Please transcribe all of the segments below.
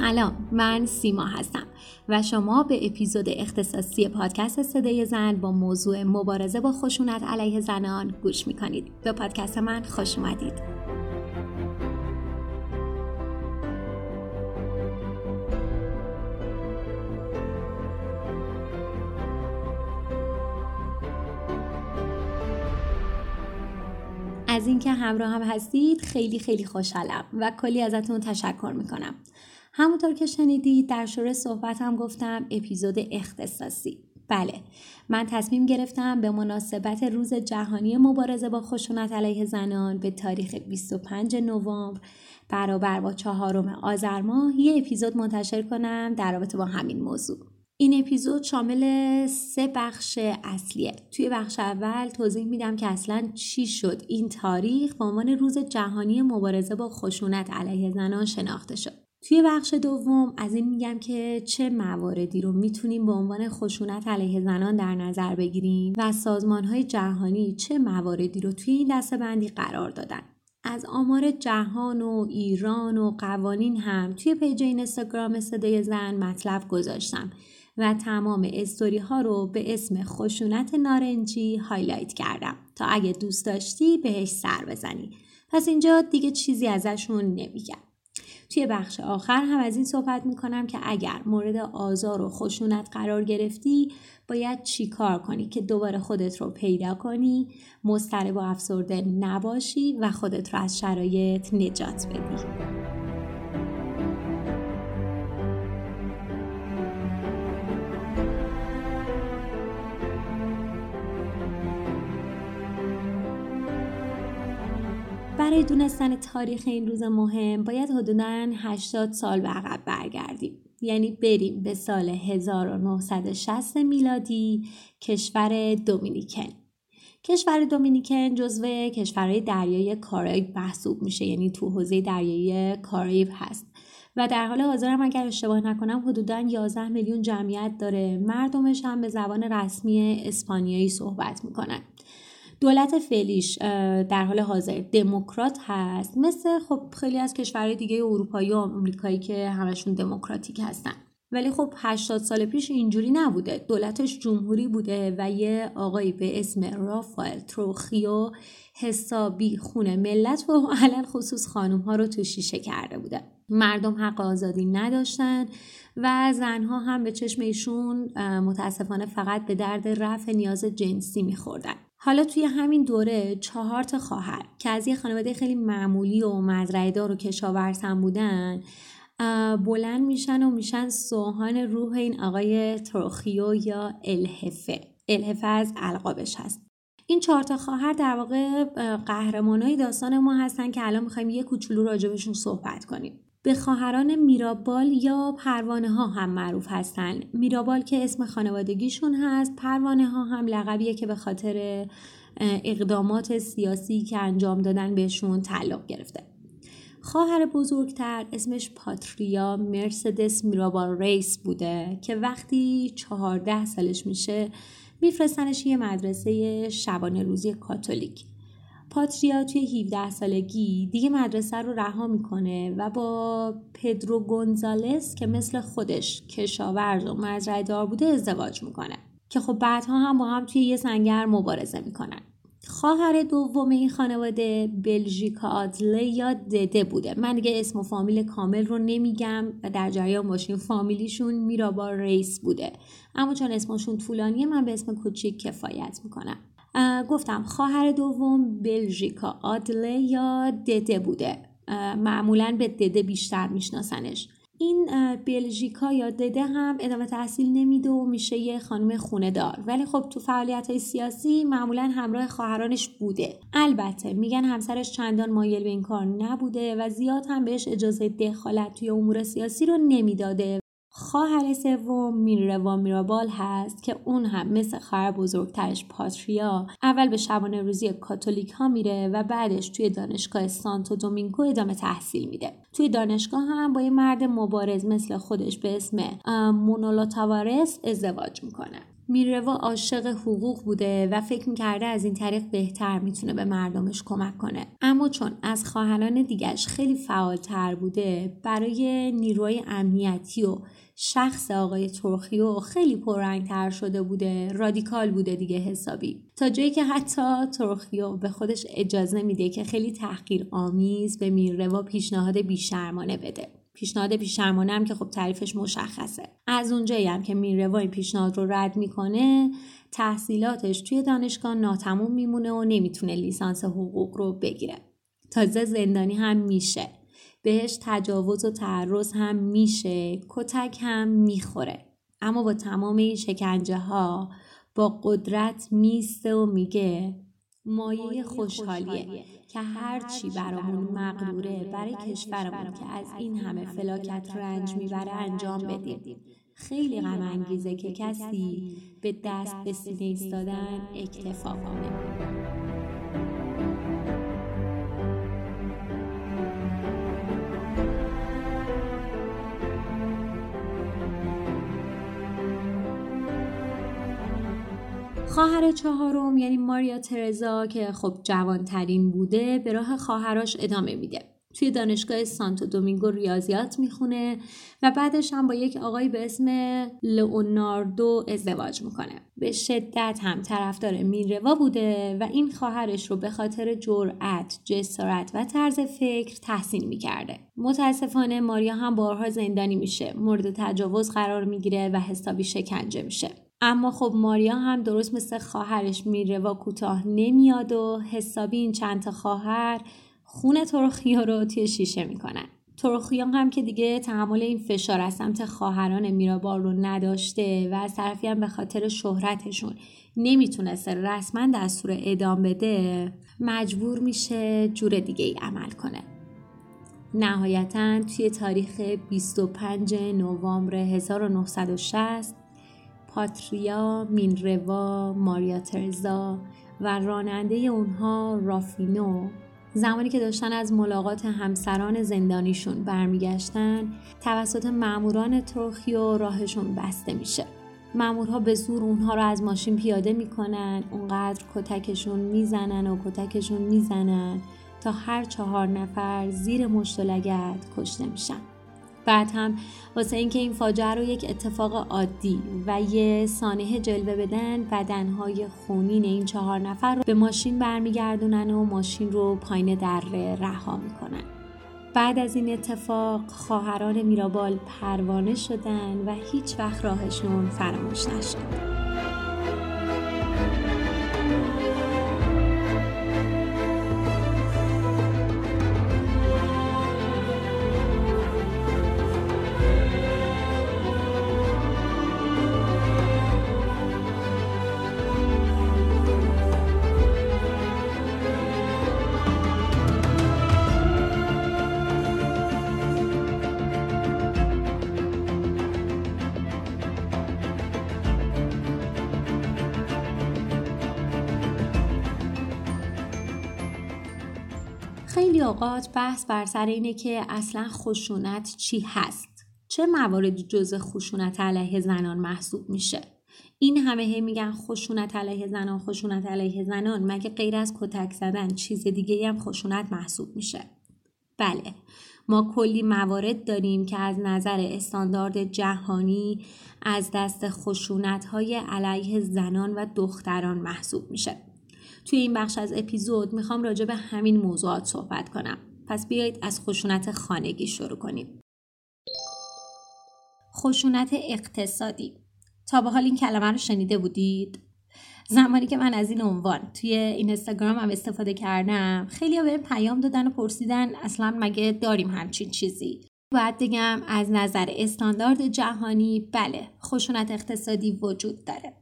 سلام من سیما هستم و شما به اپیزود اختصاصی پادکست صدای زن با موضوع مبارزه با خشونت علیه زنان گوش می‌کنید. به پادکست من خوش اومدید. از اینکه همراه هم هستید خیلی خیلی خوشحالم و کلی ازتون تشکر می‌کنم. همونطور که شنیدید در شروع صحبتم گفتم اپیزود اختصاصی. بله من تصمیم گرفتم به مناسبت روز جهانی مبارزه با خشونت علیه زنان به تاریخ 25 نوامبر برابر با چهارم آذر ماه یه اپیزود منتشر کنم در رابطه با همین موضوع. این اپیزود شامل سه بخش اصلیه. توی بخش اول توضیح میدم که اصلا چی شد. این تاریخ به عنوان روز جهانی مبارزه با خشونت علیه زنان شناخته شد. توی بخش دوم از این میگم که چه مواردی رو می‌تونیم به عنوان خشونت علیه زنان در نظر بگیریم و سازمان های جهانی چه مواردی رو توی این دسته بندی قرار دادن. از آمار جهان و ایران و قوانین هم توی page اینستاگرام صدای زن مطلب گذاشتم و تمام استوری ها رو به اسم خشونت نارنجی highlight کردم. تا اگه دوست داشتی بهش سر بزنی. پس اینجا دیگه چیزی ازشون نمیگم. توی بخش آخر هم از این صحبت می‌کنم که اگر مورد آزار و خشونت قرار گرفتی باید چی کار کنی که دوباره خودت رو پیدا کنی مضطرب و افسرده نباشی و خودت رو از شرایط نجات بدی؟ برای دونستن تاریخ این روز مهم باید حدودا 80 سال به عقب برگردیم. یعنی بریم به سال 1960 میلادی کشور دومینیکن. کشور دومینیکن جزو کشورهای دریای کارائیب محسوب میشه یعنی تو حوزه دریایی کارائیب هست. و در حال حاضر هم اگر اشتباه نکنم حدودا 11 میلیون جمعیت داره. مردمش هم به زبان رسمی اسپانیایی صحبت می‌کنن. دولت فعلیش در حال حاضر دموکرات هست. مثل خب خیلی از کشورهای دیگه اروپایی و آمریکایی که همشون دموکراتیک هستن. ولی خب 80 سال پیش اینجوری نبوده. دولتش جمهوری بوده و یه آقایی به اسم رافائل تروخیو حسابی خونه ملت و علل خصوص خانوم ها رو تو شیشه کرده بوده. مردم حق آزادی نداشتن و زنها هم به چشم ایشون متاسفانه فقط به درد رفع نیاز جنسی میخوردن. حالا توی همین دوره چهار تا خواهر که از یه خانواده خیلی معمولی و مزرعه دار و کشاورز هم بودن بلند میشن و میشن سوهان روح این آقای تروخیو یا الهفه. الهفه از القابش هست. این چهار تا خواهر در واقع قهرمانای داستان ما هستن که الان می‌خوایم یه کوچولو راجبشون صحبت کنیم. به خواهران میرابال یا پروانه ها هم معروف هستن. میرابال که اسم خانوادگیشون هست پروانه ها هم لقبیه که به خاطر اقدامات سیاسی که انجام دادن بهشون تعلق گرفته. خواهر بزرگتر اسمش پاتریا مرسدس میرابال ریس بوده که وقتی چهارده سالش میشه میفرستنش یه مدرسه شبانه روزی کاتولیک. پاتریا توی 17 سالگی دیگه مدرسه رو رها می‌کنه و با پدرو گونزالس که مثل خودش کشاورز و مزرعه دار بوده ازدواج می‌کنه که خب بعدها هم با هم توی یه سنگر مبارزه می‌کنن. خواهر دوم این خانواده بلژیکا آدله یا دده بوده. من دیگه اسم و فامیل کامل رو نمیگم و در جریان باشین فامیلیشون میرابا ریس بوده. اما چون اسمشون طولانیه من به اسم کوچیک کفایت می‌کنم. گفتم خواهر دوم بلژیکا آدله یا دده بوده؟ معمولا به دده بیشتر میشناسنش. این بلژیکا یا دده هم ادامه تحصیل نمیده و میشه یه خانم خونه دار ولی خب تو فعالیت های سیاسی معمولا همراه خواهرانش بوده. البته میگن همسرش چندان مایل به این کار نبوده و زیاد هم بهش اجازه دخالت توی امور سیاسی رو نمی‌داده. خواهر سوم میروا میرابال هست که اون هم مثل خواهر بزرگترش پاتریا اول به شبانه روزی کاتولیک ها میره و بعدش توی دانشگاه سانتو دومینگو ادامه تحصیل میده. توی دانشگاه هم با یه مرد مبارز مثل خودش به اسم مونولا تاوارس ازدواج می‌کنه میروا عاشق حقوق بوده و فکر می‌کرده از این طریق بهتر می‌تونه به مردمش کمک کنه. اما چون از خواهران دیگرش خیلی فعالتر بوده برای نیروهای امنیتی و شخص آقای ترخیو خیلی پررنگتر شده بوده رادیکال بوده دیگه حسابی. تا جایی که حتی ترخیو به خودش اجازه میده که خیلی تحقیر آمیز به میروا پیشنهاد بیشرمانه بده. پیشنهاد بیشرمانه هم که خب تعریفش مشخصه. از اونجایی هم که میروا این پیشنهاد رو رد می‌کنه تحصیلاتش توی دانشگاه ناتموم میمونه و نمی‌تونه لیسانس حقوق رو بگیره. تازه زندانی هم میشه. بهش تجاوز و تعرض هم میشه. کتک هم می‌خوره. اما با تمام این شکنجه ها با قدرت میسته و میگه مایه خوشحالیه. که هرچی برامون مقدوره برای کشورمون که از این همه فلاکت رنج می‌بره انجام بدیم. خیلی غم انگیزه که کسی به دست به سینه ایستادن اکتفا کنه. خواهر چهارم یعنی ماریا ترزا که خب جوانترین بوده به راه خواهراش ادامه میده. توی دانشگاه سانتو دومینگو ریاضیات می‌خونه و بعدش هم با یک آقای به اسم لئوناردو ازدواج می‌کنه. به شدت هم طرفدار میروا بوده و این خواهرش رو به خاطر جرأت جسارت و طرز فکر تحسین می‌کرده. متاسفانه ماریا هم بارها زندانی میشه مورد تجاوز قرار می‌گیره و حسابی شکنجه میشه. اما خب ماریا هم درست مثل خواهرش میروا کوتاه نمیاد و حسابی این چند تا خواهر خون ترخیا رو توی شیشه می‌کنن. ترخیان هم که دیگه تحمل این فشار از سمت خواهران میرابال رو نداشته و از طرفی هم به خاطر شهرتشون نمی‌تونسته رسما دستور ادام بده مجبور میشه جور دیگه ای عمل کنه. نهایتا توی تاریخ 25 نوامبر 1960 پاتریا، مینروا، ماریا ترزا و راننده اونها رافینو. زمانی که داشتن از ملاقات همسران زندانیشون برمیگشتن توسط ماموران ترکیو راهشون بسته میشه. مامورها به زور اونها رو از ماشین پیاده می‌کنن اونقدر کتکشون می‌زنن و کتکشون می‌زنن تا هر چهار نفر زیر مشت کشته میشن. بعد هم واسه اینکه این فاجعه رو یک اتفاق عادی و یه سانحه جلوه بدن بدنهای خونین این چهار نفر رو به ماشین برمیگردونن و ماشین رو پایین دره رها می‌کنن بعد از این اتفاق خواهران میرابال پروانه شدن و هیچ وقت راهشون فراموش نشد. اوقات بحث بر سر اینه که اصلا خشونت چی هست؟ چه مواردی جز خشونت علیه زنان محسوب میشه؟ این همه هی میگن خشونت علیه زنان خشونت علیه زنان. مگه غیر از کتک زدن چیز دیگه هم خشونت محسوب میشه؟ بله. ما کلی موارد داریم که از نظر استاندارد جهانی از دست خشونت های علیه زنان و دختران محسوب میشه. توی این بخش از اپیزود می‌خوام راجع به همین موضوعات صحبت کنم. پس بیایید از خشونت خانگی شروع کنیم. خشونت اقتصادی. تا به حال این کلمه رو شنیده بودید؟ زمانی که من از این عنوان توی اینستاگرام هم استفاده کردم خیلی به پیام دادن و پرسیدن اصلا مگه داریم همچین چیزی؟ باید بگم از نظر استاندارد جهانی بله خشونت اقتصادی وجود داره.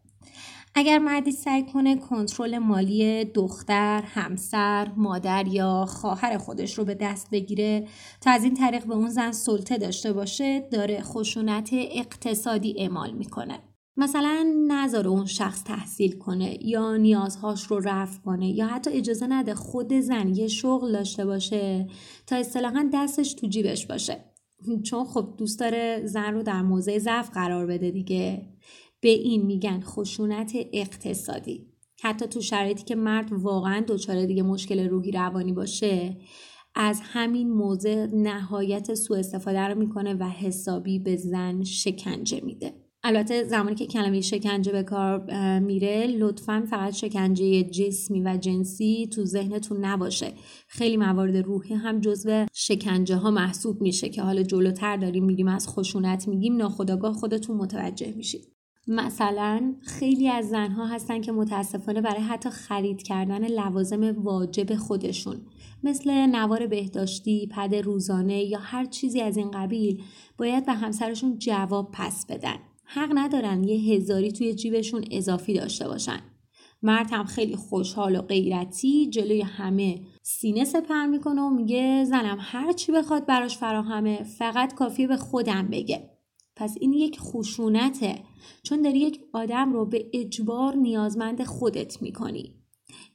اگر مردی سعی کنه کنترل مالی دختر، همسر، مادر یا خواهر خودش رو به دست بگیره تا از این طریق به اون زن سلطه داشته باشه داره خشونت اقتصادی اعمال می‌کنه. مثلا نذاره اون شخص تحصیل کنه یا نیازهاش رو رفع کنه یا حتی اجازه نده خود زن یه شغل داشته باشه تا اصطلاحا دستش تو جیبش باشه چون خب دوست داره زن رو در موضع ضعف قرار بده دیگه به این میگن خشونت اقتصادی. حتی تو شرایطی که مرد واقعا دچار دیگه مشکل روحی روانی باشه از همین موضع نهایت سوء استفاده رو می‌کنه و حسابی به زن شکنجه میده. البته زمانی که کلمه شکنجه به کار میره لطفا فقط شکنجه جسمی و جنسی تو ذهنتون نباشه. خیلی موارد روحی هم جزو شکنجه ها محسوب میشه که حالا جلوتر داریم میگیم از خشونت میگیم ناخداگاه خودتون متوجه میشید. مثلا خیلی از زنها هستن که متاسفانه برای حتی خرید کردن لوازم واجب خودشون مثل نوار بهداشتی، پد روزانه یا هر چیزی از این قبیل باید به همسرشون جواب پس بدن. حق ندارن یه هزاری توی جیبشون اضافی داشته باشن. مرد هم خیلی خوشحال و غیرتی جلوی همه سینه سپر می‌کنه و میگه زنم هر چی بخواد براش فراهمه فقط کافیه به خودم بگه. پس این یک خشونته چون داری یک آدم رو به اجبار نیازمند خودت می‌کنی.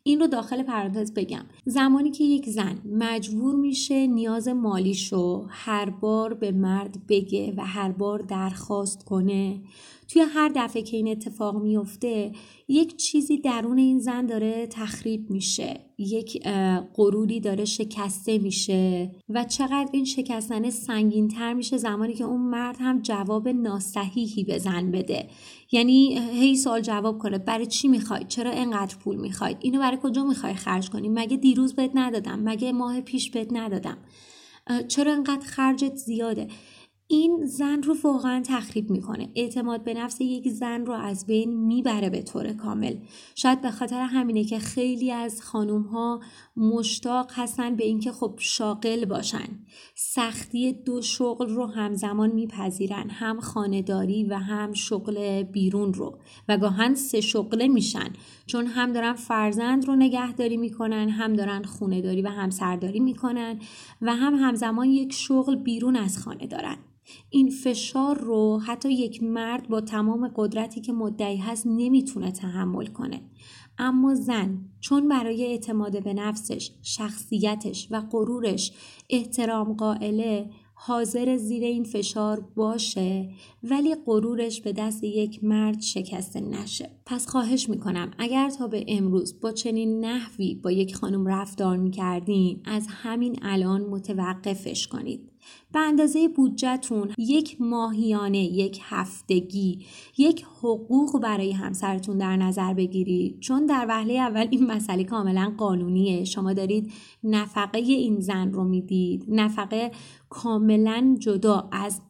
این رو داخل پرانتز بگم. زمانی که یک زن مجبور میشه نیاز مالیشو هر بار به مرد بگه و هر بار درخواست کنه توی هر دفعه که این اتفاق میفته یک چیزی درون این زن داره تخریب میشه. یک غروری داره شکسته میشه و چقدر این شکستنه سنگین تر میشه زمانی که اون مرد هم جواب ناصحیحی به زن بده. یعنی هی سال جواب کنه برای چی می‌خوای؟ چرا اینقدر پول می‌خوای؟ اینو برای کجا می‌خوای خرج کنی؟ مگه دیروز بهت ندادم؟ مگه ماه پیش بهت ندادم؟ چرا اینقدر خرجت زیاده؟ این زن رو واقعا تخریب می‌کنه. اعتماد به نفس یک زن رو از بین می‌بره به طور کامل. شاید به خاطر همینه که خیلی از خانوم ها مشتاق هستن به اینکه خب شاغل باشن. سختی دو شغل رو همزمان میپذیرن. هم خانهداری و هم شغل بیرون رو. و گاهن سه شغله میشن. چون هم دارن فرزند رو نگهداری می‌کنن هم دارن خونه داری و همسرداری می‌کنن و هم همزمان یک شغل بیرون از خانه دارن. این فشار رو حتی یک مرد با تمام قدرتی که مدعی هست نمی‌تونه تحمل کنه. اما زن چون برای اعتماد به نفسش شخصیتش و غرورش احترام قائله حاضر زیر این فشار باشه ولی غرورش به دست یک مرد شکسته نشه. پس خواهش می‌کنم اگر تا به امروز با چنین نحوی با یک خانم رفتار می‌کردین از همین الان متوقفش کنید. به اندازه بودجهتون یک ماهیانه یک هفتگی یک حقوق برای همسرتون در نظر بگیرید. چون در وهله اول این مسئله کاملا قانونیه. شما دارید نفقه این زن رو می‌دید. نفقه کاملا جدا از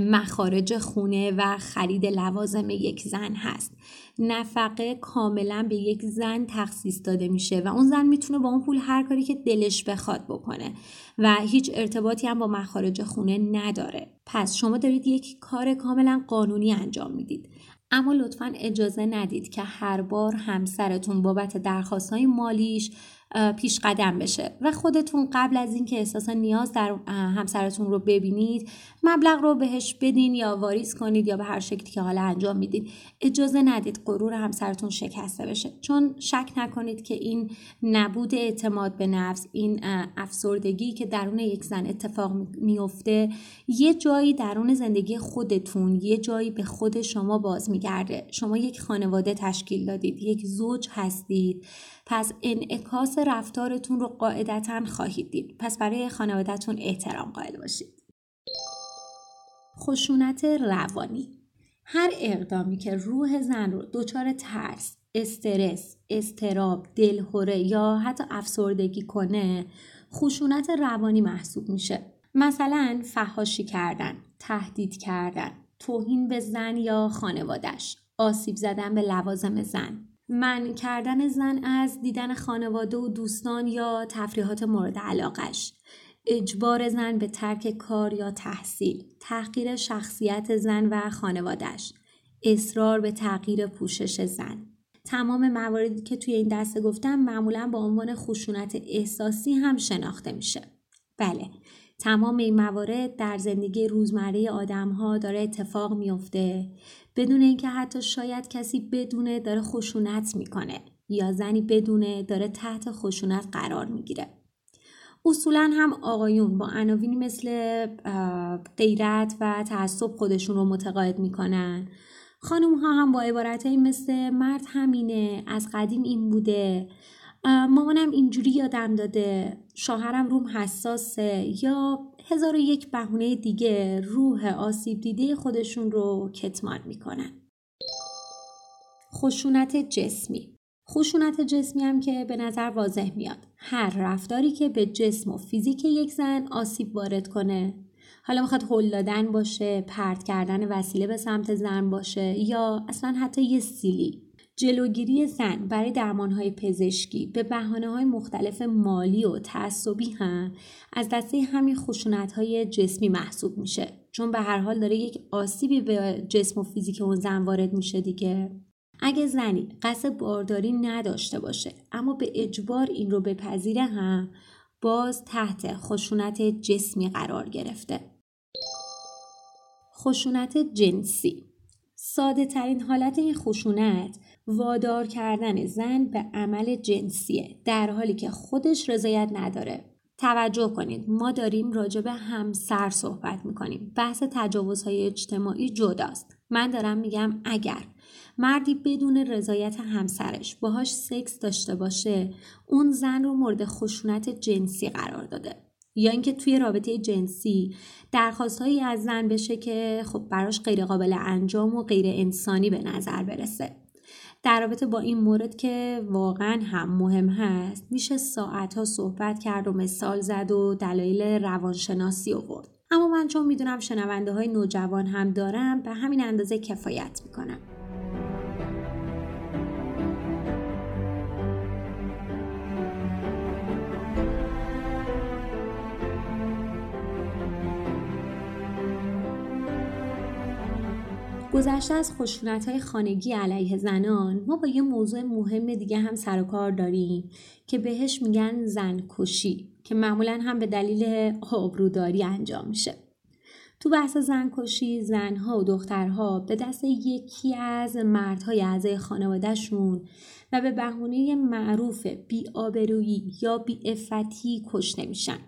مخارج خونه و خرید لوازم یک زن هست. نفقه کاملا به یک زن تخصیص داده میشه و اون زن می‌تونه با اون پول هر کاری که دلش بخواد بکنه و هیچ ارتباطی هم با مخارج خونه نداره. پس شما دارید یک کار کاملا قانونی انجام می‌دید. اما لطفا اجازه ندید که هر بار همسرتون بابت درخواست های مالیش پیش قدم بشه. و خودتون قبل از اینکه احساسا نیاز در همسرتون رو ببینید مبلغ رو بهش بدین یا واریز کنید یا به هر شکلی که حالا انجام می‌دید اجازه ندید غرور همسرتون شکسته بشه. چون شک نکنید که این نبود اعتماد به نفس این افسردگی که درون یک زن اتفاق میفته یه جایی درون زندگی خودتون یه جایی به خود شما باز میگرده. شما یک خانواده تشکیل دادید یک زوج هستید. پس انعکاس رفتارتون رو قاعدتا خواهید دید. پس برای خانوادهتون احترام قائل باشید. خشونت روانی. هر اقدامی که روح زن رو دچار ترس استرس استراب دلهوره یا حتی افسردگی کنه خشونت روانی محسوب میشه. مثلا فهاشی کردن تهدید کردن توهین به زن یا خانوادش آسیب زدن به لوازم زن. من کردن زن از دیدن خانواده و دوستان یا تفریحات مورد علاقش. اجبار زن به ترک کار یا تحصیل. تحقیر شخصیت زن و خانوادش اصرار به تغییر پوشش زن. تمام مواردی که توی این دسته گفتم معمولا با عنوان خشونت احساسی هم شناخته میشه. بله تمام این موارد در زندگی روزمره آدم ها داره اتفاق میفته بدون اینکه حتی شاید کسی بدونه داره خشونت می‌کنه یا زنی بدونه داره تحت خشونت قرار می‌گیره. اصولا هم آقایون با عناوینی مثل غیرت و تعصب خودشون رو متقاعد می‌کنن. خانم ها هم با عبارت مثل مرد همینه از قدیم این بوده. مامانم اینجوری یادم داده. شوهرم روم حساسه. یا هزار و یک بهونه دیگه روح آسیب دیده خودشون رو کتمان می‌کنن. خشونت جسمی. خشونت جسمی هم که به نظر واضح میاد. هر رفتاری که به جسم و فیزیک یک زن آسیب وارد کنه حالا می‌خواد هل دادن باشه پرت کردن وسیله به سمت زن باشه یا اصلا حتی یه سیلی. جلوگیری زن برای درمانهای پزشکی به بحانه های مختلف مالی و تعصبی هم از دسته همین خشونت های جسمی محسوب میشه. چون به هر حال داره یک آسیبی به جسم و فیزیک اون زن وارد میشه دیگه. اگه زنی قصد بارداری نداشته باشه اما به اجبار این رو بپذیره هم باز تحت خشونت جسمی قرار گرفته. خشونت جنسی ساده ترین حالت این خشونت وادار کردن زن به عمل جنسیه در حالی که خودش رضایت نداره. توجه کنید ما داریم راجع به همسر صحبت می‌کنیم. بحث تجاوزهای اجتماعی جداست. من دارم میگم اگر مردی بدون رضایت همسرش باهاش سکس داشته باشه اون زن رو مورد خشونت جنسی قرار داده. یا اینکه توی رابطه جنسی درخواستهایی از زن بشه که خب براش غیر قابل انجام و غیر انسانی به نظر برسه. در رابطه با این مورد که واقعا هم مهم هست میشه ساعتها صحبت کرد و مثال زد و دلایل روانشناسی آورد. اما من چون می‌دونم شنونده های نوجوان هم دارم به همین اندازه کفایت می‌کنم. گذشته از خشونت خانگی علیه زنان ما با یه موضوع مهم دیگه هم سر و کار داریم که بهش میگن زن کشی که معمولا هم به دلیل آبروداری انجام میشه. تو بحث زن کشی زنها و دخترها به دست یکی از مردهای اعضای خانوادهشون و به بهونه معروف بیآبرویی یا بیعفتی کشته میشن.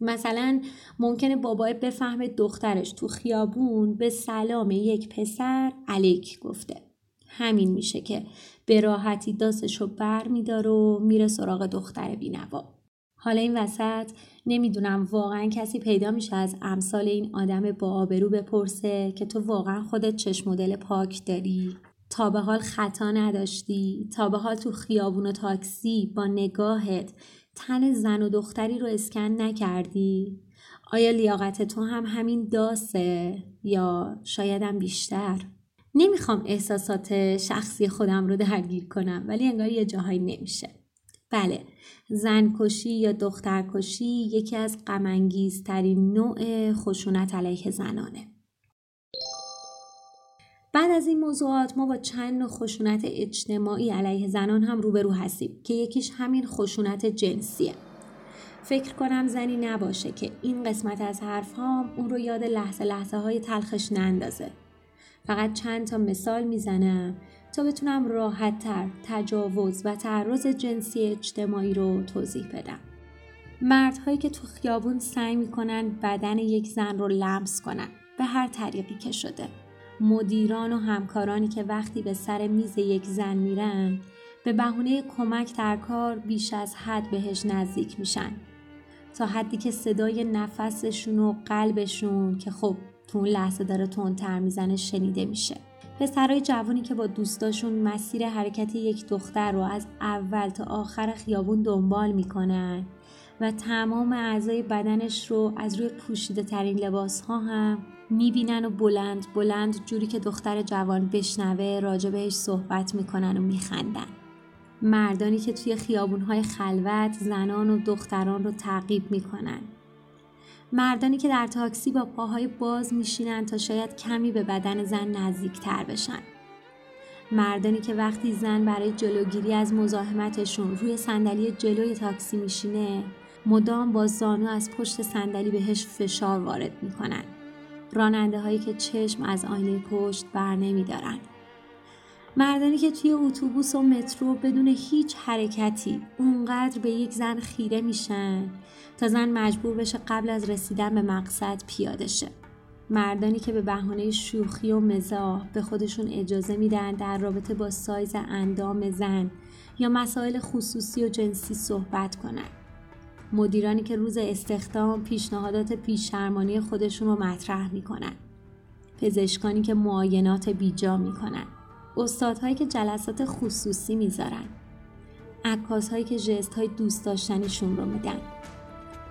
مثلا ممکنه بابای بفهمه دخترش تو خیابون به سلام یک پسر علیک گفته. همین میشه که به راحتی داستشو بر میداره و میره سراغ دختر بینوا. حالا این وسط نمی‌دونم واقعا کسی پیدا میشه از امثال این آدم با آبرو بپرسه که تو واقعا خودت چشم مدل پاک داری؟ تا به حال خطا نداشتی؟ تا به حال تو خیابون و تاکسی با نگاهت تن زن و دختری رو اسکن نکردی؟ آیا لیاقت تو هم همین داسه یا شایدم بیشتر؟ نمی‌خوام احساسات شخصی خودم رو درگیر کنم ولی انگار یه جاهایی نمیشه. بله زن کشی یا دختر کشی یکی از غمانگیزترین نوع خشونت علیه زنانه. بعد از این موضوعات ما با چند خشونت اجتماعی علیه زنان هم روبرو هستیم که یکیش همین خشونت جنسیه. فکر کنم زنی نباشه که این قسمت از حرف هام اون رو یاد لحظه لحظه های تلخش نندازه. فقط چند تا مثال می‌زنم تا بتونم راحت تر تجاوز و تعرض جنسی اجتماعی رو توضیح بدم. مردهایی که تو خیابون سعی می‌کنن بدن یک زن رو لمس کنن به هر طریقی که شده. مدیران و همکارانی که وقتی به سر میز یک زن میرن به بهونه کمک در کار بیش از حد بهش نزدیک میشن. تا حدی که صدای نفسشون و قلبشون که خب تو اون لحظه داره تندتر می‌زنه شنیده میشه. پسرای جوانی که با دوستاشون مسیر حرکت یک دختر رو از اول تا آخر خیابون دنبال می‌کنن و تمام اعضای بدنش رو از روی پوشیده ترین لباس ها هم می‌بینن و بلند بلند جوری که دختر جوان بشنوه راجع بهش صحبت می‌کنن و میخندن. مردانی که توی خیابونهای خلوت زنان و دختران رو تعقیب می‌کنن. مردانی که در تاکسی با پاهای باز میشینن تا شاید کمی به بدن زن نزدیکتر بشن. مردانی که وقتی زن برای جلوگیری از مزاحمتشون روی صندلی جلوی تاکسی میشینه مدام با زانو از پشت صندلی بهش فشار وارد می‌کنن. راننده هایی که چشم از آینه پشت بر نمی دارن. مردانی که توی اتوبوس و مترو بدون هیچ حرکتی اونقدر به یک زن خیره میشن تا زن مجبور بشه قبل از رسیدن به مقصد پیاده شه. مردانی که به بهانه شوخی و مزاح به خودشون اجازه میدن در رابطه با سایز اندام زن یا مسائل خصوصی و جنسی صحبت کنند. مدیرانی که روز استخدام پیشنهادات پیشرمانی خودشون رو مطرح می‌کنن. پزشکانی که معاینات بیجا می‌کنن. استادهایی که جلسات خصوصی می‌ذارن. عکاس هایی که جست های دوست داشتنیشون رو میدن.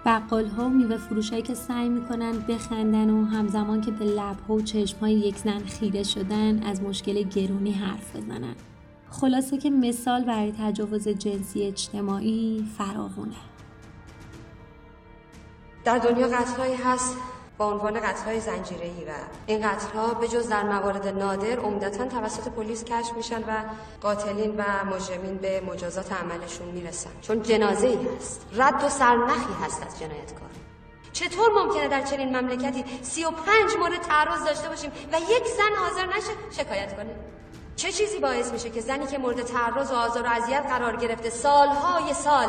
بقال ها و میوه فروش هایی که سعی می‌کنن بخندن و همزمان که به لب ها و چشم های یک زن خیره شدن از مشکل گرونی حرف بزنن. خلاصه که مثال برای تجاوز جنسی اجتماعی فراوونه. در دنیا قتلهایی هست با عنوان قتلهای زنجیره‌ای و این قتلها به جز در موارد نادر عمدتا توسط پلیس کشف میشن و قاتلین و مجرمین به مجازات عملشون می‌رسن. چون جنازه ای هست. رد و سرنخی هست از جنایتکار. چطور ممکنه در چنین مملکتی سی و پنج مورد تعرض داشته باشیم و یک زن حاضر نشه؟ شکایت کنه چه چیزی باعث میشه که زنی که مورد تعرض و آزار و اذیت قرار گرفته سالهای سال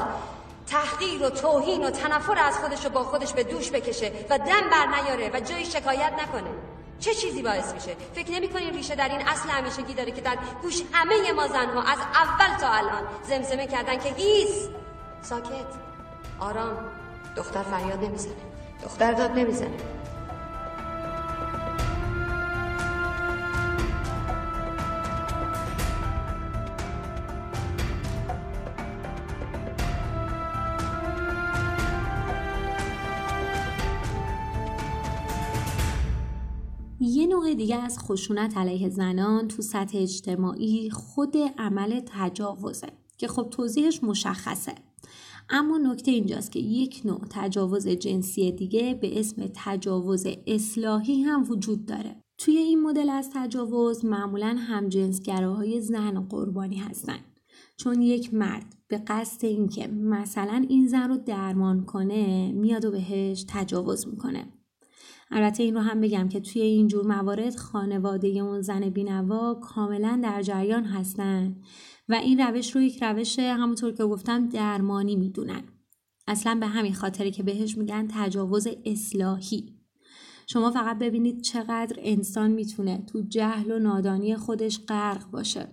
تحقیر و توهین و تنفر از خودش رو با خودش به دوش بکشه و دم بر نیاره و جایی شکایت نکنه. چه چیزی باعث میشه؟ فکر نمی‌کنین ریشه در این اصل همیشگی داره که در گوش همه ما زنها از اول تا الان زمزمه کردن که هیس ساکت. آرام. دختر فریاد نمی‌زنه. دختر داد نمی‌زنه. نوع دیگه از خشونت علیه زنان تو سطح اجتماعی خود عمل تجاوزه که خب توضیحش مشخصه. اما نکته اینجاست که یک نوع تجاوز جنسی دیگه به اسم تجاوز اصلاحی هم وجود داره. توی این مدل از تجاوز معمولا همجنسگراهای زن قربانی هستن. چون یک مرد به قصد اینکه مثلا این زن رو درمان کنه میاد و بهش تجاوز می‌کنه. البته این رو هم بگم که توی اینجور موارد خانواده اون زن بینوا کاملا در جریان هستن و این روش رو یک روش همونطور که گفتم درمانی می‌دونن. اصلا به همین خاطره که بهش میگن تجاوز اصلاحی. شما فقط ببینید چقدر انسان می‌تونه تو جهل و نادانی خودش غرق باشه.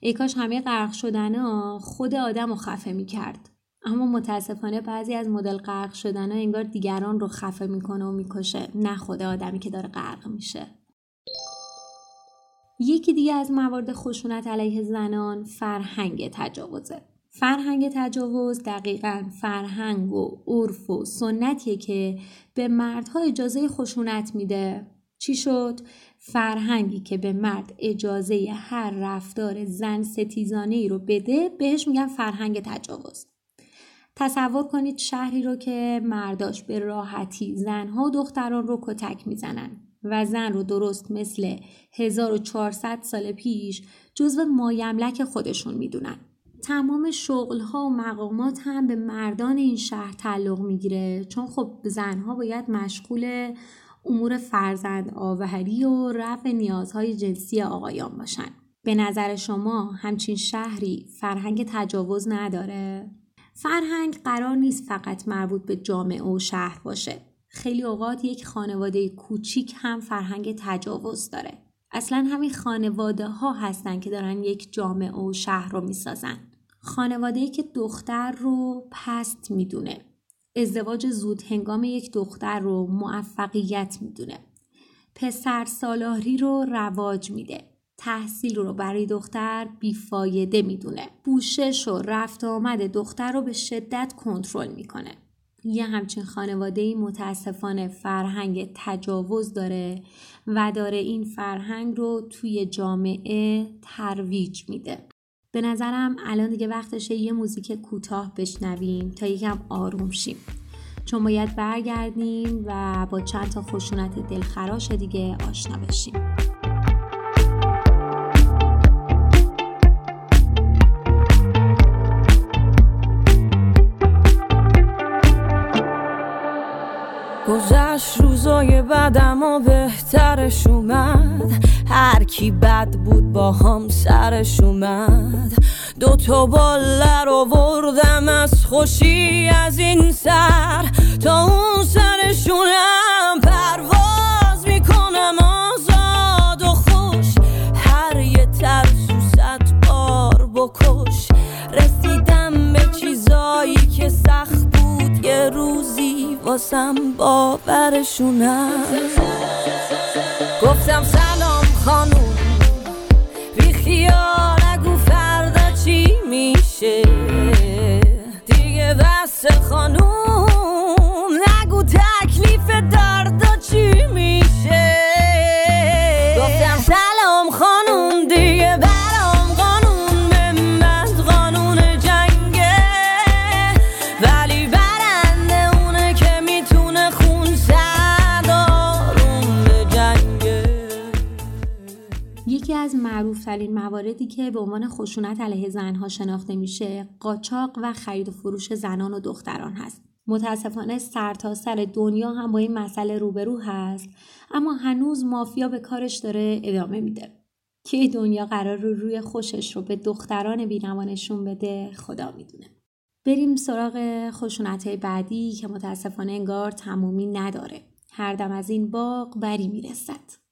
ای کاش همه غرق شدن خود آدم رو خفه می‌کرد. اما متاسفانه بعضی از مدل غرق شدن ها انگار دیگران رو خفه می‌کنه و می‌کشه. نه خود آدمی که داره غرق میشه. یکی دیگه از موارد خشونت علیه زنان فرهنگ تجاوزه. فرهنگ تجاوز دقیقا فرهنگ و عرف و سنتیه که به مردها اجازه خشونت میده. چی شد؟ فرهنگی که به مرد اجازه هر رفتار زن ستیزانه رو بده بهش میگن فرهنگ تجاوز. تصور کنید شهری رو که مرداش به راحتی زنها و دختران رو کتک می‌زنن و زن رو درست مثل 1400 سال پیش جزو مایملک خودشون می‌دونن. تمام شغل ها و مقامات هم به مردان این شهر تعلق می‌گیره چون خب زنها باید مشغول امور فرزند آوری و رفع نیازهای جنسی آقایان باشن. به نظر شما همچین شهری فرهنگ تجاوز نداره؟ فرهنگ قرار نیست فقط مربوط به جامعه و شهر باشه. خیلی اوقات یک خانواده کوچیک هم فرهنگ تجاوز داره. اصلا همین خانواده ها هستن که دارن یک جامعه و شهر رو می‌سازن. خانواده ای که دختر رو پست می‌دونه. ازدواج زود هنگام یک دختر رو موفقیت می‌دونه. پسر سالاری رو رواج میده. تحصیل رو برای دختر بیفایده می‌دونه. پوشش و رفت آمد دختر رو به شدت کنترل می‌کنه. یه همچین خانواده ای متاسفانه فرهنگ تجاوز داره و داره این فرهنگ رو توی جامعه ترویج میده. به نظرم الان دیگه وقتشه یه موزیک کوتاه بشنویم تا یکم آروم شیم. چون باید برگردیم و با چند تا خشونت دلخراش دیگه آشنا بشیم. گذشت روزای بدم و بهترش اومد. هر کی بد بود با هم سرش اومد. دو تا بالا رو وردم از خوشی از این سر. تا اون سرشونم پرواز می‌کنم آزاد و خوش. هر یه ترس و بار بکش. رسیدم به چیزایی که سخت یه روزی واسم باورشونم گفتم سلام خانوم بی خیال نگو فردا چی میشه؟ از معروفترین مواردی که به عنوان خشونت علیه زنها شناخته میشه قاچاق و خرید و فروش زنان و دختران هست. متاسفانه سرتاسر سر دنیا هم با این مسئله روبرو هست اما هنوز مافیا به کارش داره ادامه میده. که دنیا قرار رو روی خوشش رو به دختران بینوا نشون بده خدا می‌دونه. بریم سراغ خشونت بعدی که متاسفانه انگار تمومی نداره. هر دم از این باغ بری می‌رسد.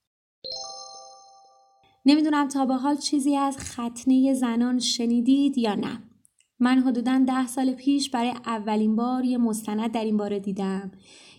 نمی‌دونم تا به حال چیزی از ختنه زنان شنیدید یا نه. من حدودا ده سال پیش برای اولین بار یه مستند در این باره دیدم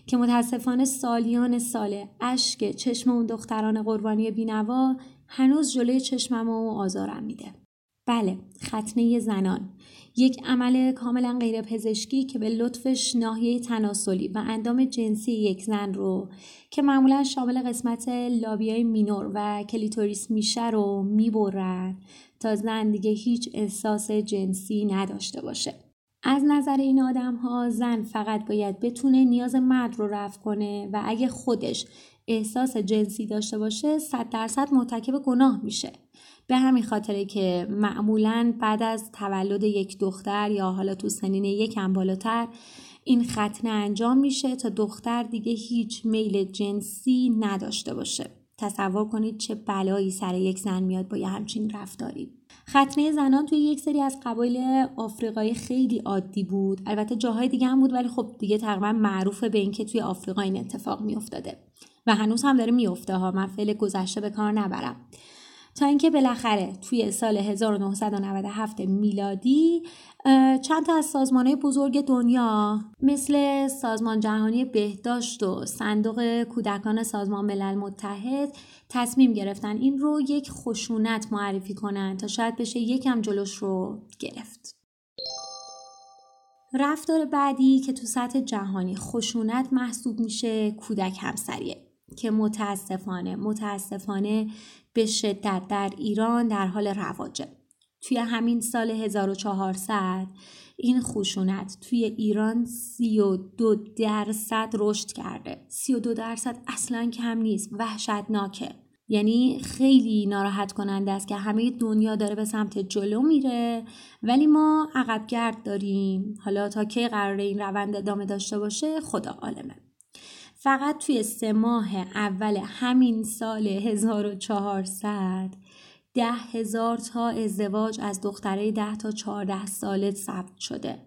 که متاسفانه سالیان ساله اشک چشم اون دختران قربانی بینوا هنوز جلوی چشمم و آزارم میده. بله ختنه زنان. یک عمل کاملا غیر پزشکی که به لطفش ناحیه تناسلی و اندام جنسی یک زن رو که معمولا شامل قسمت labia ی minor و کلیتوریس میشه رو می‌برن تا زن دیگه هیچ احساس جنسی نداشته باشه. از نظر این آدم ها زن فقط باید بتونه نیاز مرد رو رفع کنه و اگه خودش احساس جنسی داشته باشه صد درصد مرتکب گناه میشه. به همین خاطره که معمولا بعد از تولد یک دختر یا حالا تو سنین یکم بالاتر این ختنه انجام میشه تا دختر دیگه هیچ میل جنسی نداشته باشه. تصور کنید چه بلایی سر یک زن میاد با یه همچین رفتاری. ختنه زنان توی یک سری از قبایل آفریقایی خیلی عادی بود. البته جاهای دیگه هم بود ولی خب دیگه تقریبا معروفه به اینکه توی آفریقا این اتفاق میافتاده. و هنوز هم داره میفته ها. من فعل گذشته به کار نبرم. تا اینکه بالاخره توی سال 1997 میلادی چند تا از سازمان بزرگ دنیا مثل سازمان جهانی بهداشت و صندوق کودکان سازمان ملل متحد تصمیم گرفتن این رو یک خشونت معرفی کنن تا شاید بشه یکم جلوش رو گرفت. رفتار بعدی که تو سطح جهانی خشونت محسوب میشه کودک همسریه. که متاسفانه متاسفانه به شدت در ایران در حال رواجه. توی همین سال 1400 این خشونت توی ایران 32 درصد رشد کرده. 32 درصد اصلا کم نیست وحشتناکه. یعنی خیلی ناراحت کننده است که همه دنیا داره به سمت جلو میره ولی ما عقبگرد داریم. حالا تا کی قرار این روند ادامه داشته باشه خدا عالمه. فقط توی سه ماه اول همین سال 1400 ده هزار تا ازدواج از دختره ده تا چهارده ساله ثبت شده.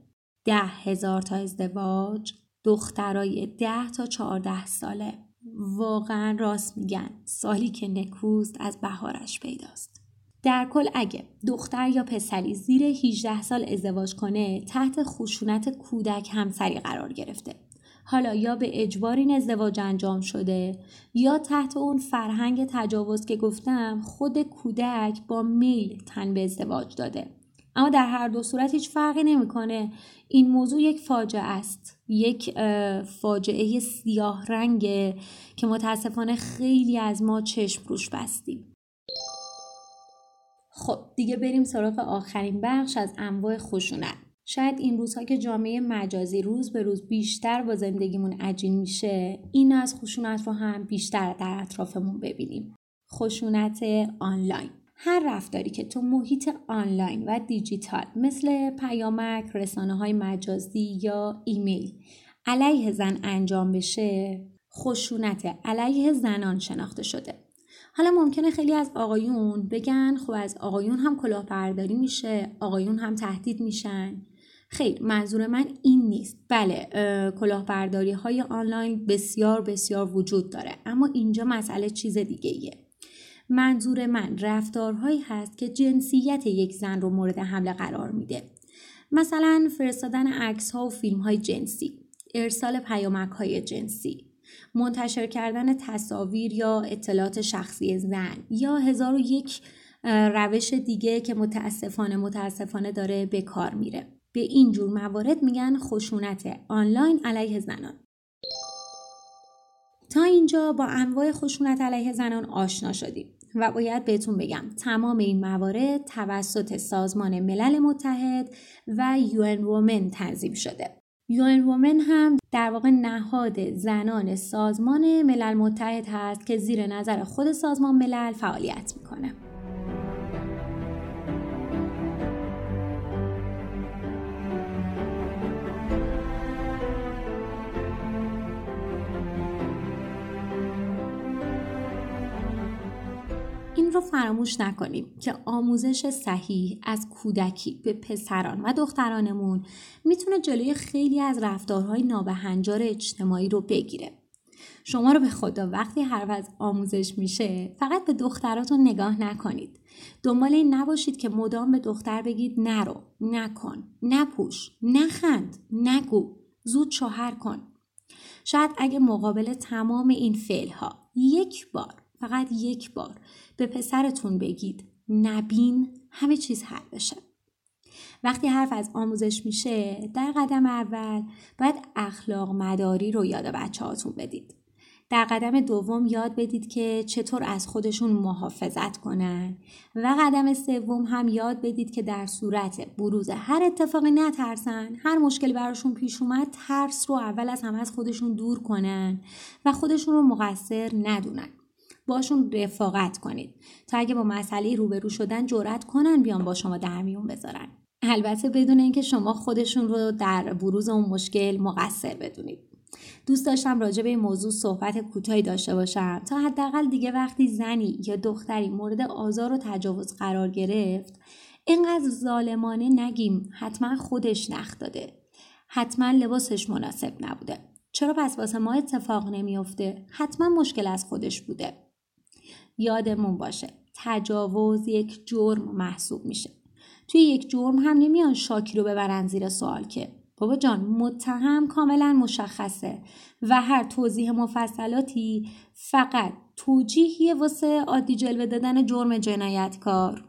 ده هزار تا ازدواج دخترای ده تا چهارده ساله. واقعا راست میگن سالی که نکوست از بهارش پیداست. در کل اگه دختر یا پسری زیر 18 سال ازدواج کنه تحت خشونت کودک همسری قرار گرفته. حالا یا به اجبار این ازدواج انجام شده یا تحت اون فرهنگ تجاوز که گفتم خود کودک با میل تن به ازدواج داده. اما در هر دو صورت هیچ فرقی نمی‌کنه. این موضوع یک فاجعه است. یک فاجعه سیاه رنگه که متاسفانه خیلی از ما چشم روش بستیم. خب دیگه بریم سراغ آخرین بخش از انواع خشونت. شاید این روزها که جامعه مجازی روز به روز بیشتر با زندگیمون عجین میشه این از خشونت رو هم بیشتر در اطرافمون ببینیم. خشونت آنلاین. هر رفتاری که تو محیط آنلاین و دیجیتال مثل پیامک، رسانه های مجازی یا ایمیل علیه زن انجام بشه خشونت علیه زنان شناخته شده. حالا ممکنه خیلی از آقایون بگن خب از آقایون هم کلاهبرداری میشه آقایون هم تهدید میشن. خیر منظور من این نیست. بله کلاهبرداری های آنلاین بسیار بسیار وجود داره اما اینجا مسئله چیز دیگه ایه. منظور من رفتارهایی هست که جنسیت یک زن رو مورد حمله قرار میده. مثلا فرستادن عکس ها و فیلم های جنسی ارسال پیامک های جنسی منتشر کردن تصاویر یا اطلاعات شخصی زن یا هزار و یک روش دیگه که متاسفانه متاسفانه داره به کار میره. به این جور موارد میگن خشونت آنلاین علیه زنان. تا اینجا با انواع خشونت علیه زنان آشنا شدیم و باید بهتون بگم تمام این موارد توسط سازمان ملل متحد و یون وومن تنظیم شده. یون وومن هم در واقع نهاد زنان سازمان ملل متحد هست که زیر نظر خود سازمان ملل فعالیت می‌کنه. رو فراموش نکنیم که آموزش صحیح از کودکی به پسران و دخترانمون می‌تونه جلوی خیلی از رفتارهای نابهنجار اجتماعی رو بگیره. شما رو به خدا وقتی حرف از آموزش میشه فقط به دختراتون نگاه نکنید. دنبال این نباشید که مدام به دختر بگید نرو، نکن، نپوش، نخند، نگو، زود شوهر کن. شاید اگه مقابل تمام این فعل ها یک بار فقط یک بار به پسرتون بگید نبین همه چیز حل بشه. وقتی حرف از آموزش میشه در قدم اول باید اخلاق مداری رو یاد بچه هاتون بدید. در قدم دوم یاد بدید که چطور از خودشون محافظت کنن و قدم سوم هم یاد بدید که در صورت بروز هر اتفاقی نترسن هر مشکلی براشون پیش اومد ترس رو اول از همه از خودشون دور کنن و خودشون رو مقصر ندونن. باشون رفاقت کنید. تا اگه با مسئله روبرو شدن جرأت کنن بیان با شما در میون بذارن. البته بدون اینکه شما خودشون رو در بروز اون مشکل مقصر بدونید. دوست داشتم راجع به این موضوع صحبت کوتاهی داشته باشم. تا حداقل دیگه وقتی زنی یا دختری مورد آزار و تجاوز قرار گرفت اینقدر ظالمانه نگیم حتما خودش نخ داده. حتما لباسش مناسب نبوده. چرا پس واسه ما اتفاق نمیافته؟ حتما مشکل از خودش بوده. یادمون باشه تجاوز یک جرم محسوب میشه. توی یک جرم هم نمیان شاکی رو ببرن زیر سوال که بابا جان متهم کاملا مشخصه و هر توضیح مفصلاتی فقط توجیهیه واسه عادی جلوه دادن جرم جنایتکار.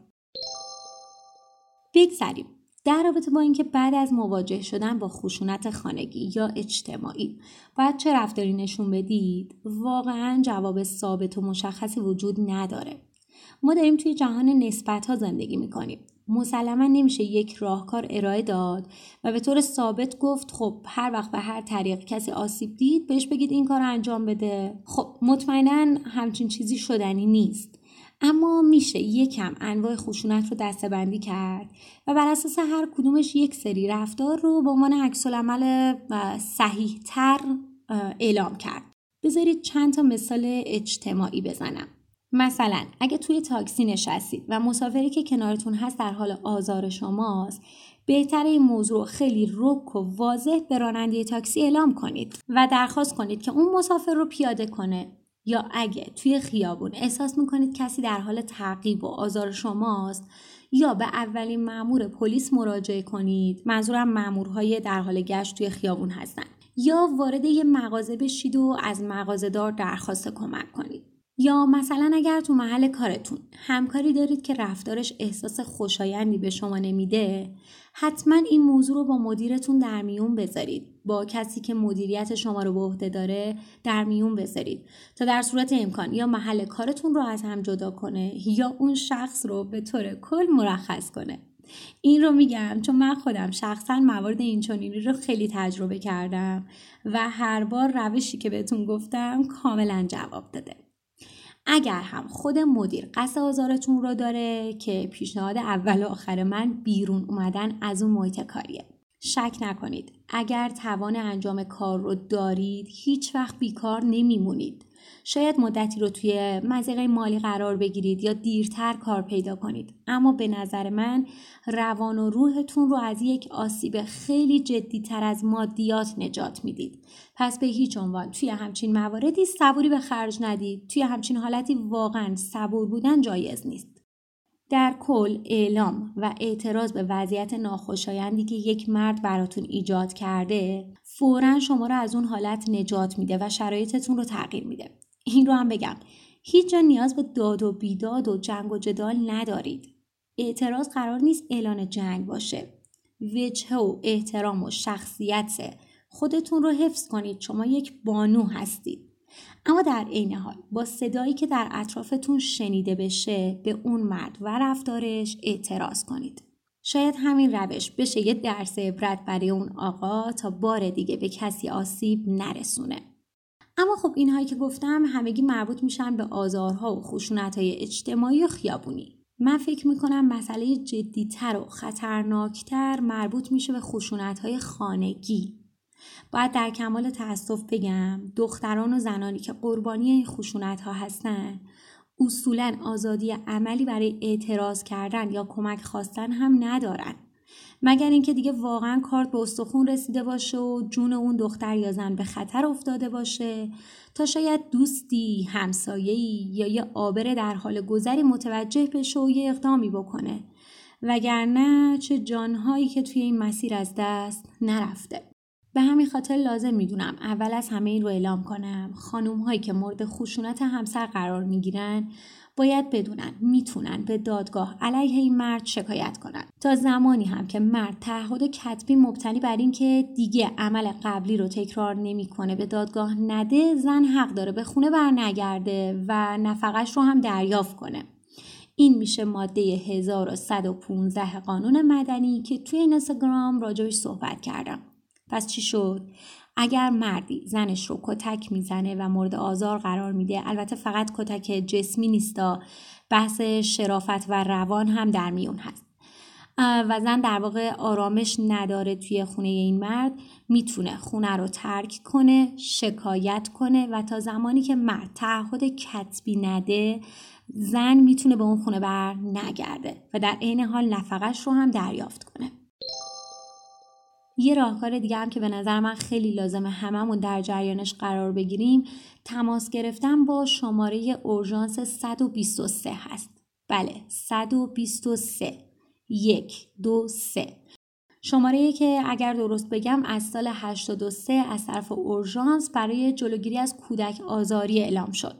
بگذریم. در رابطه با اینکه بعد از مواجه شدن با خشونت خانگی یا اجتماعی باید چه رفتاری نشون بدید؟ واقعا جواب ثابت و مشخصی وجود نداره. ما داریم توی جهان نسبت ها زندگی می‌کنیم. مسلما نمیشه یک راهکار ارائه داد و به طور ثابت گفت خب هر وقت به هر طریق کسی آسیب دید بهش بگید این کار انجام بده. خب مطمئنا همچین چیزی شدنی نیست. اما میشه یکم انواع خشونت رو دستبندی کرد و بر اساس هر کدومش یک سری رفتار رو به عنوان عکس العمل صحیح تر اعلام کرد. بذارید چند تا مثال اجتماعی بزنم. مثلا اگه توی تاکسی نشستید و مسافری که کنارتون هست در حال آزار شماست بهتر این موضوع خیلی رک و واضح به راننده تاکسی اعلام کنید و درخواست کنید که اون مسافر رو پیاده کنه. یا اگه توی خیابون احساس می‌کنید کسی در حال تعقیب و آزار شماست یا به اولین مامور پلیس مراجعه کنید منظورم مامورهای در حال گشت توی خیابون هستن یا وارد یه مغازه بشید و از مغازهدار درخواست کمک کنید. یا مثلا اگر تو محل کارتون همکاری دارید که رفتارش احساس خوشایندی به شما نمیده حتما این موضوع رو با مدیرتون در میون بذارید. با کسی که مدیریت شما رو به عهده داره در میون بذارید. تا در صورت امکان یا محل کارتون رو از هم جدا کنه یا اون شخص رو به طور کل مرخص کنه. این رو میگم چون من خودم شخصا موارد اینچنینی رو خیلی تجربه کردم و هر بار روشی که بهتون گفتم کاملا جواب داده. اگر هم خود مدیر قصد آزارتون رو داره که پیشنهاد اول و آخر من بیرون اومدن از اون محیط کاریه. شک نکنید. اگر توان انجام کار رو دارید هیچ وقت بیکار نمیمونید. شاید مدتی رو توی مزیقه مالی قرار بگیرید یا دیرتر کار پیدا کنید. اما به نظر من روان و روحتون رو از یک آسیب خیلی جدیتر از مادیات نجات می‌دید. پس به هیچ عنوان توی همچین مواردی صبوری به خرج ندید. توی همچین حالتی واقعا صبور بودن جایز نیست. در کل اعلام و اعتراض به وضعیت ناخوشایندی که یک مرد براتون ایجاد کرده فورا شما رو از اون حالت نجات میده و شرایطتون رو تغییر میده. این رو هم بگم. هیچ جا نیاز به داد و بیداد و جنگ و جدال ندارید. اعتراض قرار نیست اعلان جنگ باشه. وجهه و احترام و شخصیت خودتون رو حفظ کنید. شما یک بانو هستید. اما در عین حال با صدایی که در اطرافتون شنیده بشه به اون مرد و رفتارش اعتراض کنید. شاید همین روش بشه یه درس عبرت برای اون آقا تا بار دیگه به کسی آسیب نرسونه. اما خب اینهایی که گفتم همگی مربوط میشن به آزارها و خشونتهای اجتماعی و خیابونی. من فکر می‌کنم مسئله جدیتر و خطرناکتر مربوط میشه به خشونتهای خانگی. باید در کمال تاسف بگم دختران و زنانی که قربانی این خشونت ها هستن اصولا آزادی عملی برای اعتراض کردن یا کمک خواستن هم ندارن. مگر اینکه دیگه واقعا کارت به استخون رسیده باشه و جون اون دختر یا زن به خطر افتاده باشه؟ تا شاید دوستی همسایه‌ای یا یه آبر در حال گذری متوجه بشه و یه اقدامی بکنه. وگرنه چه جانهایی که توی این مسیر از دست نرفته. به همین خاطر لازم می‌دونم اول از همه این رو اعلام کنم. خانوم هایی که مورد خشونت همسر قرار می‌گیرن باید بدونن می‌تونن به دادگاه علیه این مرد شکایت کنن. تا زمانی هم که مرد تعهد کتبی مبتنی بر اینکه دیگه عمل قبلی رو تکرار نمی‌کنه به دادگاه نده زن حق داره به خونه برنگرده و نفقش رو هم دریافت کنه. این میشه ماده 1115 قانون مدنی که توی اینستاگرام راجبش صحبت کردم. پس چی شد؟ اگر مردی زنش رو کتک می‌زنه و مورد آزار قرار میده البته فقط کتک جسمی نیستا بحث شرافت و روان هم در میون هست. و زن در واقع آرامش نداره توی خونه این مرد. می‌تونه خونه رو ترک کنه شکایت کنه و تا زمانی که مرد تعهد کتبی نده زن می‌تونه به اون خونه بر نگرده و در عین حال نفقش رو هم دریافت کنه. یه راهکار دیگه هم که به نظر من خیلی لازمه هممون در جریانش قرار بگیریم تماس گرفتن با شماره اورژانس 123 هست. بله 123 یک دو سه. شماره که اگر درست بگم از سال 83 از طرف اورژانس برای جلوگیری از کودک آزاری اعلام شد.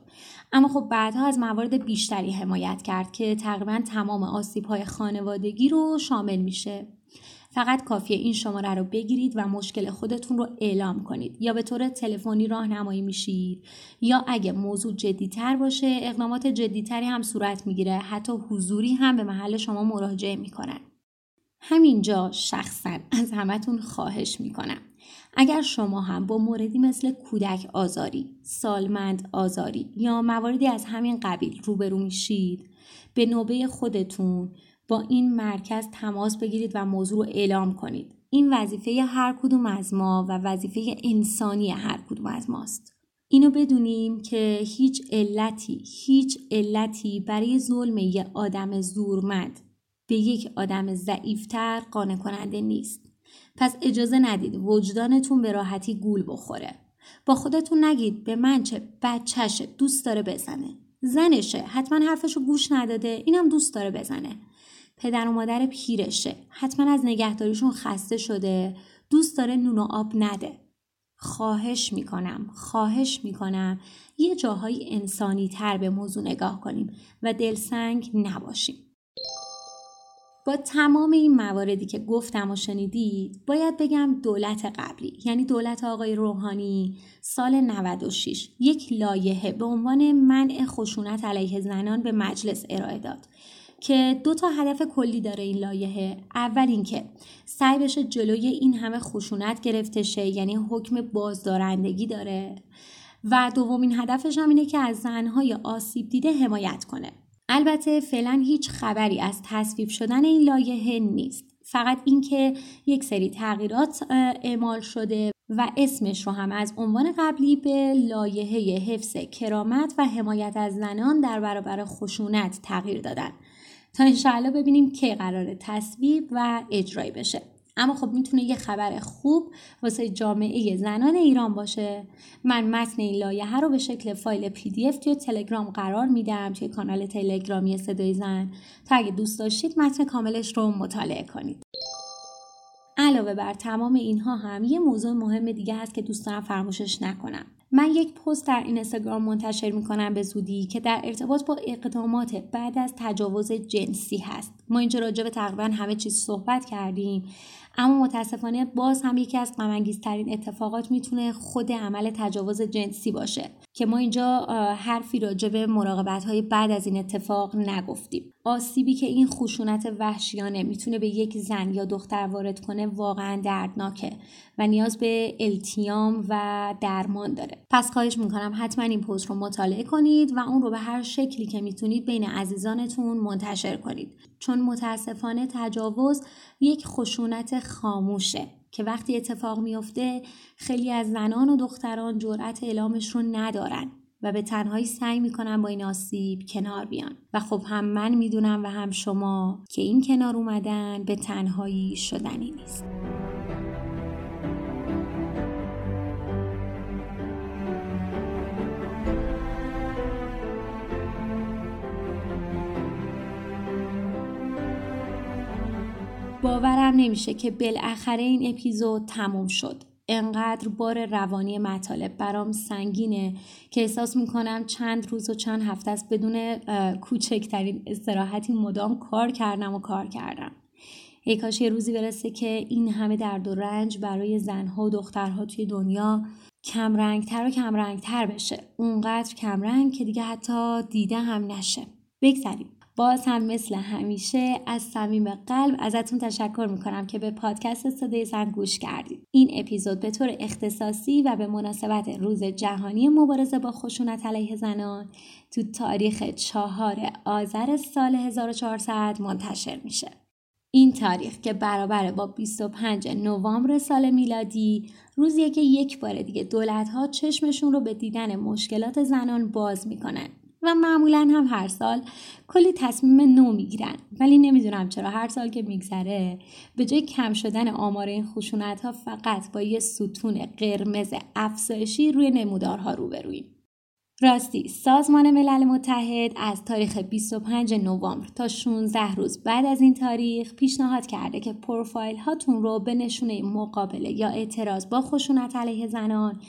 اما خب بعدها از موارد بیشتری حمایت کرد که تقریبا تمام آسیب های خانوادگی رو شامل میشه. فقط کافیه این شماره رو بگیرید و مشکل خودتون رو اعلام کنید. یا به طور تلفنی راهنمایی میشید یا اگه موضوع جدیتر باشه اقدامات جدیتری هم صورت می‌گیره. حتی حضوری هم به محل شما مراجعه می‌کنن. همینجا شخصا از همتون خواهش می‌کنم. اگر شما هم با موردی مثل کودک آزاری، سالمند آزاری یا مواردی از همین قبیل روبرو میشید به نوبه خودتون با این مرکز تماس بگیرید و موضوع رو اعلام کنید. این وظیفه هر کدوم از ما و وظیفه انسانی هر کدوم از ماست. اینو بدونیم که هیچ علتی هیچ علتی برای ظلم یه آدم زورمند به یک آدم ضعیفتر قانع کننده نیست. پس اجازه ندید وجدانتون به راحتی گول بخوره. با خودتون نگید به من چه بچهشه دوست داره بزنه. زنشه حتما حرفشو گوش نداده اینم دوست داره بزنه. پدر و مادر پیرشه. حتما از نگهداریشون خسته شده. دوست داره نون و آب نده. خواهش می‌کنم خواهش می‌کنم. یه جاهای انسانی تر به موضوع نگاه کنیم و دلسنگ نباشیم. با تمام این مواردی که گفتم و شنیدید باید بگم دولت قبلی یعنی دولت آقای روحانی سال 96 یک لایحه به عنوان منع خشونت علیه زنان به مجلس ارائه داد. که دو تا هدف کلی داره این لایحه. اول اینکه سعی بشه جلوی این همه خشونت گرفته شه یعنی حکم بازدارندگی داره. و دومین هدفش هم اینه که از زنهای آسیب دیده حمایت کنه. البته فعلا هیچ خبری از تصویب شدن این لایحه نیست. فقط اینکه یک سری تغییرات اعمال شده و اسمش رو هم از عنوان قبلی به لایحه حفظ کرامت و حمایت از زنان در برابر خشونت تغییر دادن. تا انشاءالله ببینیم کی قرار تصویب و اجرایی بشه. اما خب می‌تونه یه خبر خوب واسه جامعه زنان ایران باشه. من متن این لایحه رو به شکل فایل پی دی اف توی تلگرام قرار میدم توی کانال تلگرامی صدای زن. تا اگه دوست داشتید متن کاملش رو مطالعه کنید. علاوه بر تمام اینها هم یه موضوع مهم دیگه هست که دوست دارم فراموشش نکنم. من یک پست در اینستاگرام منتشر می‌کنم به زودی که در ارتباط با اقدامات بعد از تجاوز جنسی هست. ما اینجا راجع به تقریبا همه چیز صحبت کردیم اما متاسفانه باز هم یکی از غمانگیزترین اتفاقات می‌تونه خود عمل تجاوز جنسی باشه که ما اینجا حرفی راجع به مراقبت های بعد از این اتفاق نگفتیم. آسیبی که این خشونت وحشیانه می‌تونه به یک زن یا دختر وارد کنه واقعا دردناکه و نیاز به التیام و درمان داره. پس خواهش می‌کنم حتما این پست رو مطالعه کنید و اون رو به هر شکلی که می‌تونید بین عزیزانتون منتشر کنید. چون متاسفانه تجاوز یک خشونت خاموشه که وقتی اتفاق میافته خیلی از زنان و دختران جرأت اعلامش رو ندارن. و به تنهایی سعی می‌کنن با این آسیب کنار بیان و خب هم من می‌دونم و هم شما که این کنار اومدن به تنهایی شدنی نیست. باورم نمیشه که بالاخره این اپیزود تموم شد. انقدر بار روانی مطالب برام سنگینه که احساس می‌کنم چند روز و چند هفته است بدون کوچکترین استراحتی مدام کار کردم و کار کردم. ای کاش یه روزی برسه که این همه درد و رنج برای زنها و دخترها توی دنیا کمرنگتر و کمرنگتر بشه. اونقدر کمرنگ که دیگه حتی دیده هم نشه. بگذریم. باز هم مثل همیشه از صمیم قلب ازتون تشکر می‌کنم که به پادکست صدای زن گوش کردید. این اپیزود به طور اختصاصی و به مناسبت روز جهانی مبارزه با خشونت علیه زنان تو تاریخ چهار آذر سال 1400 منتشر میشه. این تاریخ که برابر با 25 نوامبر سال میلادی روزیه که یک بار دیگه دولت ها چشمشون رو به دیدن مشکلات زنان باز می‌کنن. و معمولا هم هر سال کلی تصمیم نو می‌گیرن. ولی نمی‌دونم چرا هر سال که میگذره به جای کم شدن آمار این خشونت ها فقط با یه ستون قرمز افزایشی روی نمودارها روبرویم. راستی سازمان ملل متحد از تاریخ 25 نوامبر تا 16 روز بعد از این تاریخ پیشنهاد کرده که پروفایل هاتون رو به نشونه مقابله یا اعتراض با خشونت علیه زنان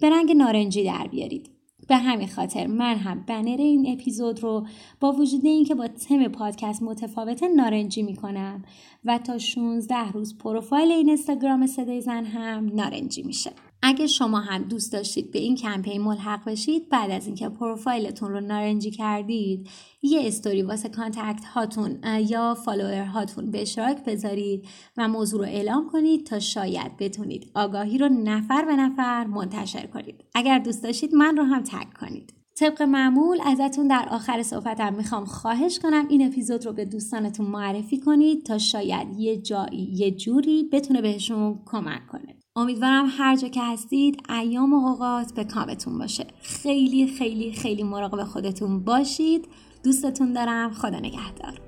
به رنگ نارنجی در بیارید. به همین خاطر من هم بنر این اپیزود رو با وجود اینکه با تم پادکست متفاوت نارنجی می‌کنم و تا 16 روز پروفایل این اینستاگرام صدای زن هم نارنجی میشه. اگه شما هم دوست داشتید به این کمپین ملحق بشید بعد از اینکه پروفایلتون رو نارنجی کردید یه استوری واسه contact هاتون یا follower هاتون به اشتراک بذارید و موضوع رو اعلام کنید تا شاید بتونید آگاهی رو نفر به نفر منتشر کنید. اگر دوست داشتید من رو هم tag کنید. طبق معمول ازتون در آخر صحبتم می‌خوام خواهش کنم این اپیزود رو به دوستانتون معرفی کنید تا شاید یه جایی یه جوری بتونه بهشون کمک کنه. امیدوارم هر جا که هستید ایام و اوقات به کامتون باشه. خیلی خیلی خیلی مراقب خودتون باشید. دوستتون دارم. خدا نگهدار.